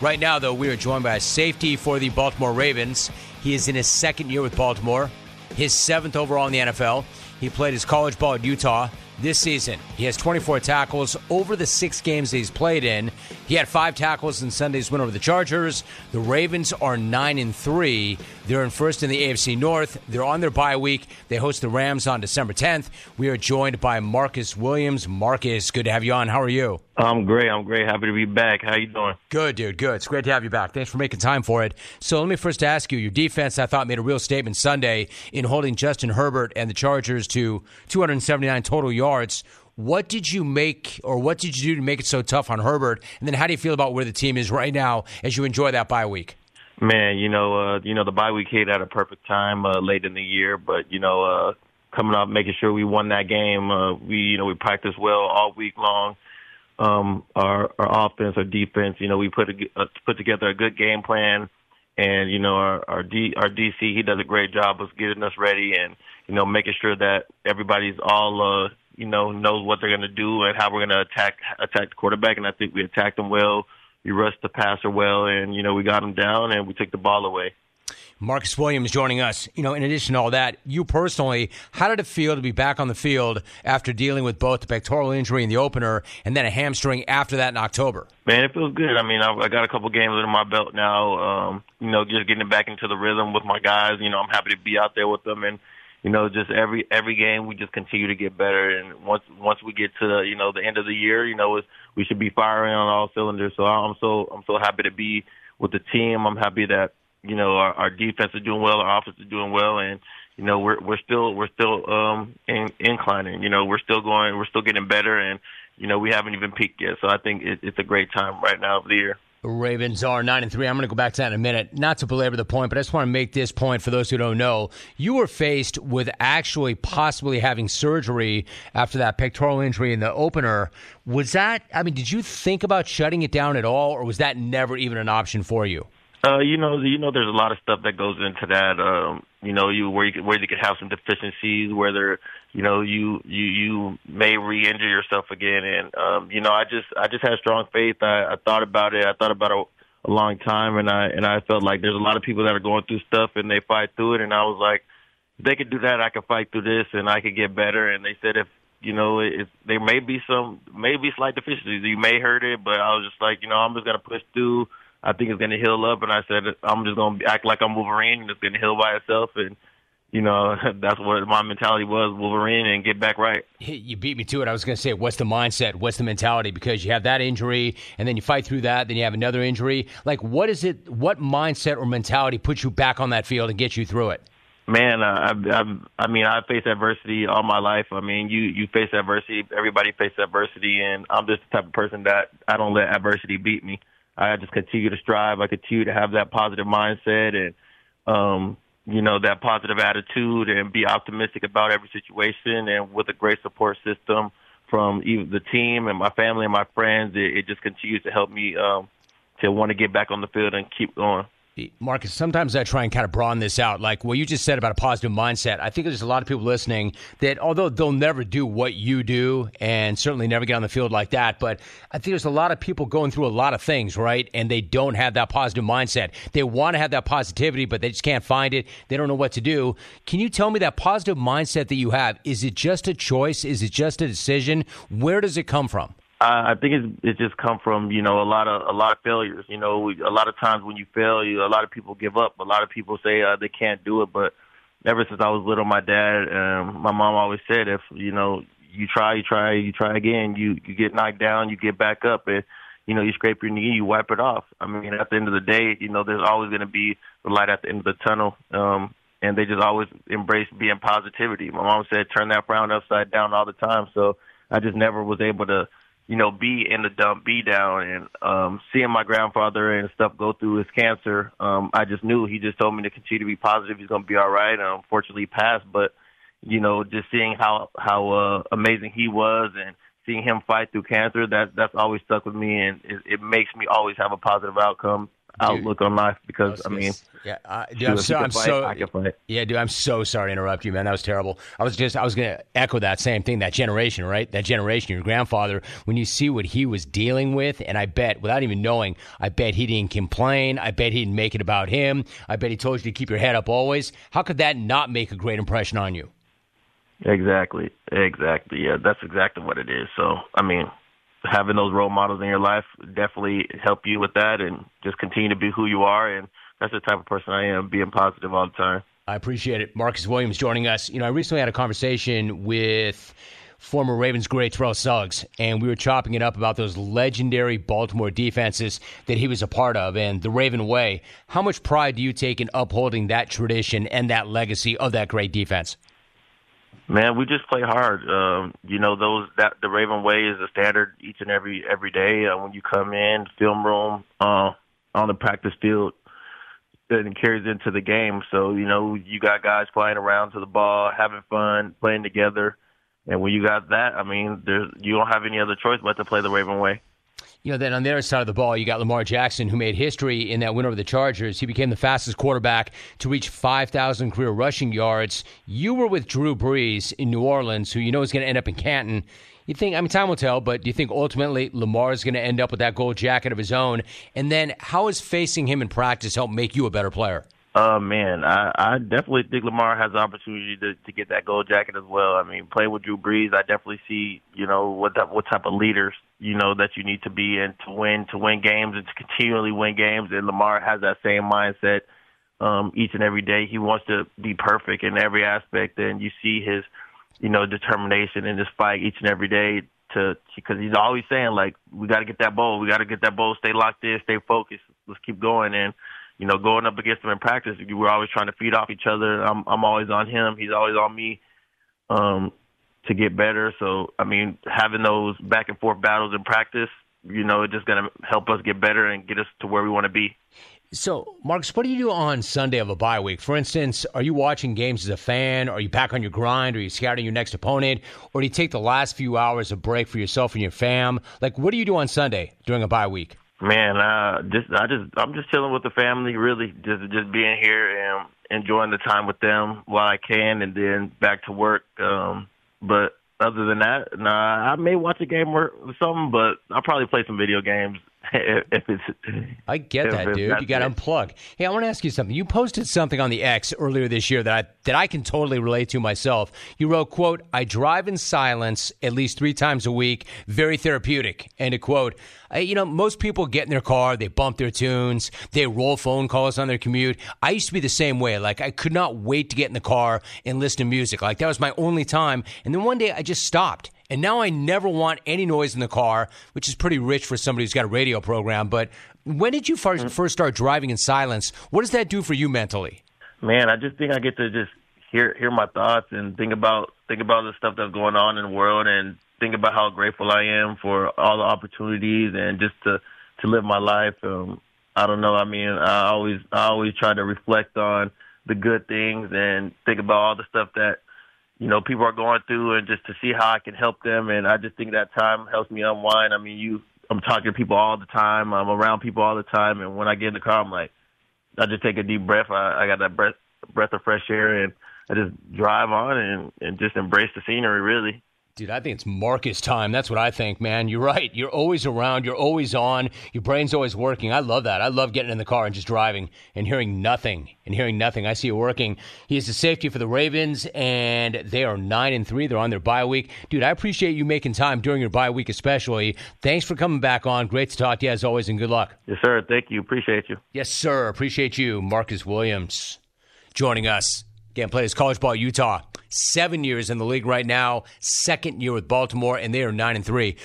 Right now, though, we are joined by a safety for the Baltimore Ravens. He is in his second year with Baltimore, his seventh overall in the NFL. He played his college ball at Utah. This season, he has 24 tackles over the six games that he's played in. He had five tackles in Sunday's win over the Chargers. The Ravens are nine and three. They're in first in the AFC North. They're on their bye week. They host the Rams on December 10th. We are joined by Marcus Williams. Marcus, good to have you on. How are you? I'm great. I'm great. Happy to be back. How you doing? Good, dude. Good. It's great to have you back. Thanks for making time for it. So let me first ask you: Your defense, I thought, made a real statement Sunday in holding Justin Herbert and the Chargers to 279 total yards. What did you make, or what did you do to make it so tough on Herbert? And then, how do you feel about where the team is right now as you enjoy that bye week? Man, you know, uh, you know, the bye week hit at a perfect time uh, late in the year, but you know, uh, coming up, making sure we won that game. Uh, we, you know, we practiced well all week long. Um, our our offense, our defense, you know, we put a, uh, put together a good game plan, and you know, our our, D, our DC, he does a great job of getting us ready, and you know, making sure that everybody's all, uh, you know, knows what they're going to do and how we're going to attack attack the quarterback. And I think we attacked him well. We rushed the passer well, and you know, we got him down, and we took the ball away. Marcus Williams joining us. You know, in addition to all that, you personally, how did it feel to be back on the field after dealing with both the pectoral injury in the opener and then a hamstring after that in October? Man, it feels good. I mean, I, I got a couple games under my belt now. Um, you know, just getting back into the rhythm with my guys. You know, I'm happy to be out there with them, and you know, just every every game we just continue to get better. And once once we get to the you know the end of the year, you know, we should be firing on all cylinders. So I'm so I'm so happy to be with the team. I'm happy that you know our, our defense is doing well, our offense is doing well, and you know we're we're still we're still um in, inclining. You know we're still going, we're still getting better, and you know we haven't even peaked yet. So I think it, it's a great time right now of the year. Ravens are nine and three. I'm going to go back to that in a minute. Not to belabor the point, but I just want to make this point for those who don't know. You were faced with actually possibly having surgery after that pectoral injury in the opener. Was that? I mean, did you think about shutting it down at all, or was that never even an option for you? Uh, you know, you know, there's a lot of stuff that goes into that. Um, you know, you where you could, where you could have some deficiencies, whether you know you you you may re-injure yourself again. And um, you know, I just I just had strong faith. I, I thought about it. I thought about it a long time, and I and I felt like there's a lot of people that are going through stuff and they fight through it. And I was like, if they could do that, I could fight through this, and I could get better. And they said if you know, it, there may be some maybe slight deficiencies. You may hurt it, but I was just like, you know, I'm just gonna push through I think it's going to heal up. And I said, I'm just going to act like I'm Wolverine and it's going to heal by itself. And, you know, that's what my mentality was Wolverine and get back right. You beat me to it. I was going to say, what's the mindset? What's the mentality? Because you have that injury and then you fight through that, then you have another injury. Like, what is it? What mindset or mentality puts you back on that field and gets you through it? Man, I, I, I mean, I faced adversity all my life. I mean, you you face adversity. Everybody faces adversity, and I'm just the type of person that I don't let adversity beat me. I just continue to strive. I continue to have that positive mindset and, um, you know, that positive attitude and be optimistic about every situation. And with a great support system from even the team and my family and my friends, it, it just continues to help me um, to want to get back on the field and keep going. Marcus, sometimes I try and kind of broaden this out. Like what you just said about a positive mindset. I think there's a lot of people listening that, although they'll never do what you do and certainly never get on the field like that, but I think there's a lot of people going through a lot of things, right? And they don't have that positive mindset. They want to have that positivity, but they just can't find it. They don't know what to do. Can you tell me that positive mindset that you have? Is it just a choice? Is it just a decision? Where does it come from? I think it's it just come from you know a lot of a lot of failures. You know, a lot of times when you fail, you a lot of people give up. A lot of people say uh, they can't do it. But ever since I was little, my dad, and my mom always said, if you know you try, you try, you try again, you you get knocked down, you get back up, and you know you scrape your knee, you wipe it off. I mean, at the end of the day, you know there's always going to be the light at the end of the tunnel. Um, and they just always embrace being positivity. My mom said, turn that frown upside down all the time. So I just never was able to you know, be in the dump, be down, and um, seeing my grandfather and stuff go through his cancer, um, I just knew he just told me to continue to be positive. He's going to be all right. And unfortunately, he passed, but you know, just seeing how how uh, amazing he was and seeing him fight through cancer, that that's always stuck with me, and it, it makes me always have a positive outcome outlook on life because I mean, yeah, uh, dude, I'm so, I'm fight, so I yeah, dude, I'm so sorry to interrupt you, man. That was terrible. I was just, I was gonna echo that same thing. That generation, right? That generation, your grandfather. When you see what he was dealing with, and I bet, without even knowing, I bet he didn't complain. I bet he didn't make it about him. I bet he told you to keep your head up always. How could that not make a great impression on you? Exactly, exactly. Yeah, that's exactly what it is. So, I mean, having those role models in your life definitely help you with that and just continue to be who you are and that's the type of person I am, being positive all the time. I appreciate it. Marcus Williams joining us. You know, I recently had a conversation with former Ravens great Terrell Suggs, and we were chopping it up about those legendary Baltimore defenses that he was a part of and the Raven way. How much pride do you take in upholding that tradition and that legacy of that great defense? Man, we just play hard. Um, you know, those that the Raven way is a standard each and every every day. Uh, when you come in, film room, uh, on the practice field, and carries into the game. So you know, you got guys playing around to the ball, having fun, playing together, and when you got that, I mean, there's you don't have any other choice but to play the Raven way. You know, then on the other side of the ball, you got Lamar Jackson, who made history in that win over the Chargers. He became the fastest quarterback to reach 5,000 career rushing yards. You were with Drew Brees in New Orleans, who you know is going to end up in Canton. You think, I mean, time will tell, but do you think ultimately Lamar is going to end up with that gold jacket of his own? And then how has facing him in practice helped make you a better player? Uh man, I, I definitely think Lamar has the opportunity to, to get that gold jacket as well. I mean, playing with Drew Brees, I definitely see, you know, what that, what type of leaders, you know, that you need to be in to win to win games and to continually win games. And Lamar has that same mindset um, each and every day. He wants to be perfect in every aspect, and you see his, you know, determination in this fight each and every day. To because he's always saying like, we got to get that bowl, we got to get that bowl, stay locked in, stay focused, let's keep going and you know, going up against him in practice, we're always trying to feed off each other. I'm I'm always on him. He's always on me um, to get better. So I mean, having those back and forth battles in practice, you know, it's just going to help us get better and get us to where we want to be. So, Marcus, what do you do on Sunday of a bye week? For instance, are you watching games as a fan? Are you back on your grind? Are you scouting your next opponent? Or do you take the last few hours of break for yourself and your fam? Like, what do you do on Sunday during a bye week? Man, uh, just I just I'm just chilling with the family, really, just just being here and enjoying the time with them while I can, and then back to work. Um, but other than that, nah, I may watch a game or something, but I'll probably play some video games if it's. I get that, dude. You got to unplug. Hey, I want to ask you something. You posted something on the X earlier this year that I that I can totally relate to myself. You wrote, "quote I drive in silence at least three times a week. Very therapeutic." End of quote. I, you know, most people get in their car, they bump their tunes, they roll phone calls on their commute. I used to be the same way. Like I could not wait to get in the car and listen to music. Like that was my only time. And then one day I just stopped and now I never want any noise in the car, which is pretty rich for somebody who's got a radio program. But when did you first, mm. first start driving in silence? What does that do for you mentally? Man, I just think I get to just hear hear my thoughts and think about think about the stuff that's going on in the world and think about how grateful I am for all the opportunities and just to to live my life. Um, I don't know. I mean, I always I always try to reflect on the good things and think about all the stuff that you know, people are going through and just to see how I can help them. And I just think that time helps me unwind. I mean, you, I'm talking to people all the time. I'm around people all the time. And when I get in the car, I'm like, I just take a deep breath. I, I got that breath, breath of fresh air and I just drive on and, and just embrace the scenery really. Dude, I think it's Marcus time. That's what I think, man. You're right. You're always around. You're always on. Your brain's always working. I love that. I love getting in the car and just driving and hearing nothing and hearing nothing. I see it working. He is the safety for the Ravens, and they are nine and three. They're on their bye week. Dude, I appreciate you making time during your bye week, especially. Thanks for coming back on. Great to talk to you as always, and good luck. Yes, sir. Thank you. Appreciate you. Yes, sir. Appreciate you, Marcus Williams, joining us. Again, plays college ball Utah seven years in the league right now, second year with Baltimore, and they are nine and three.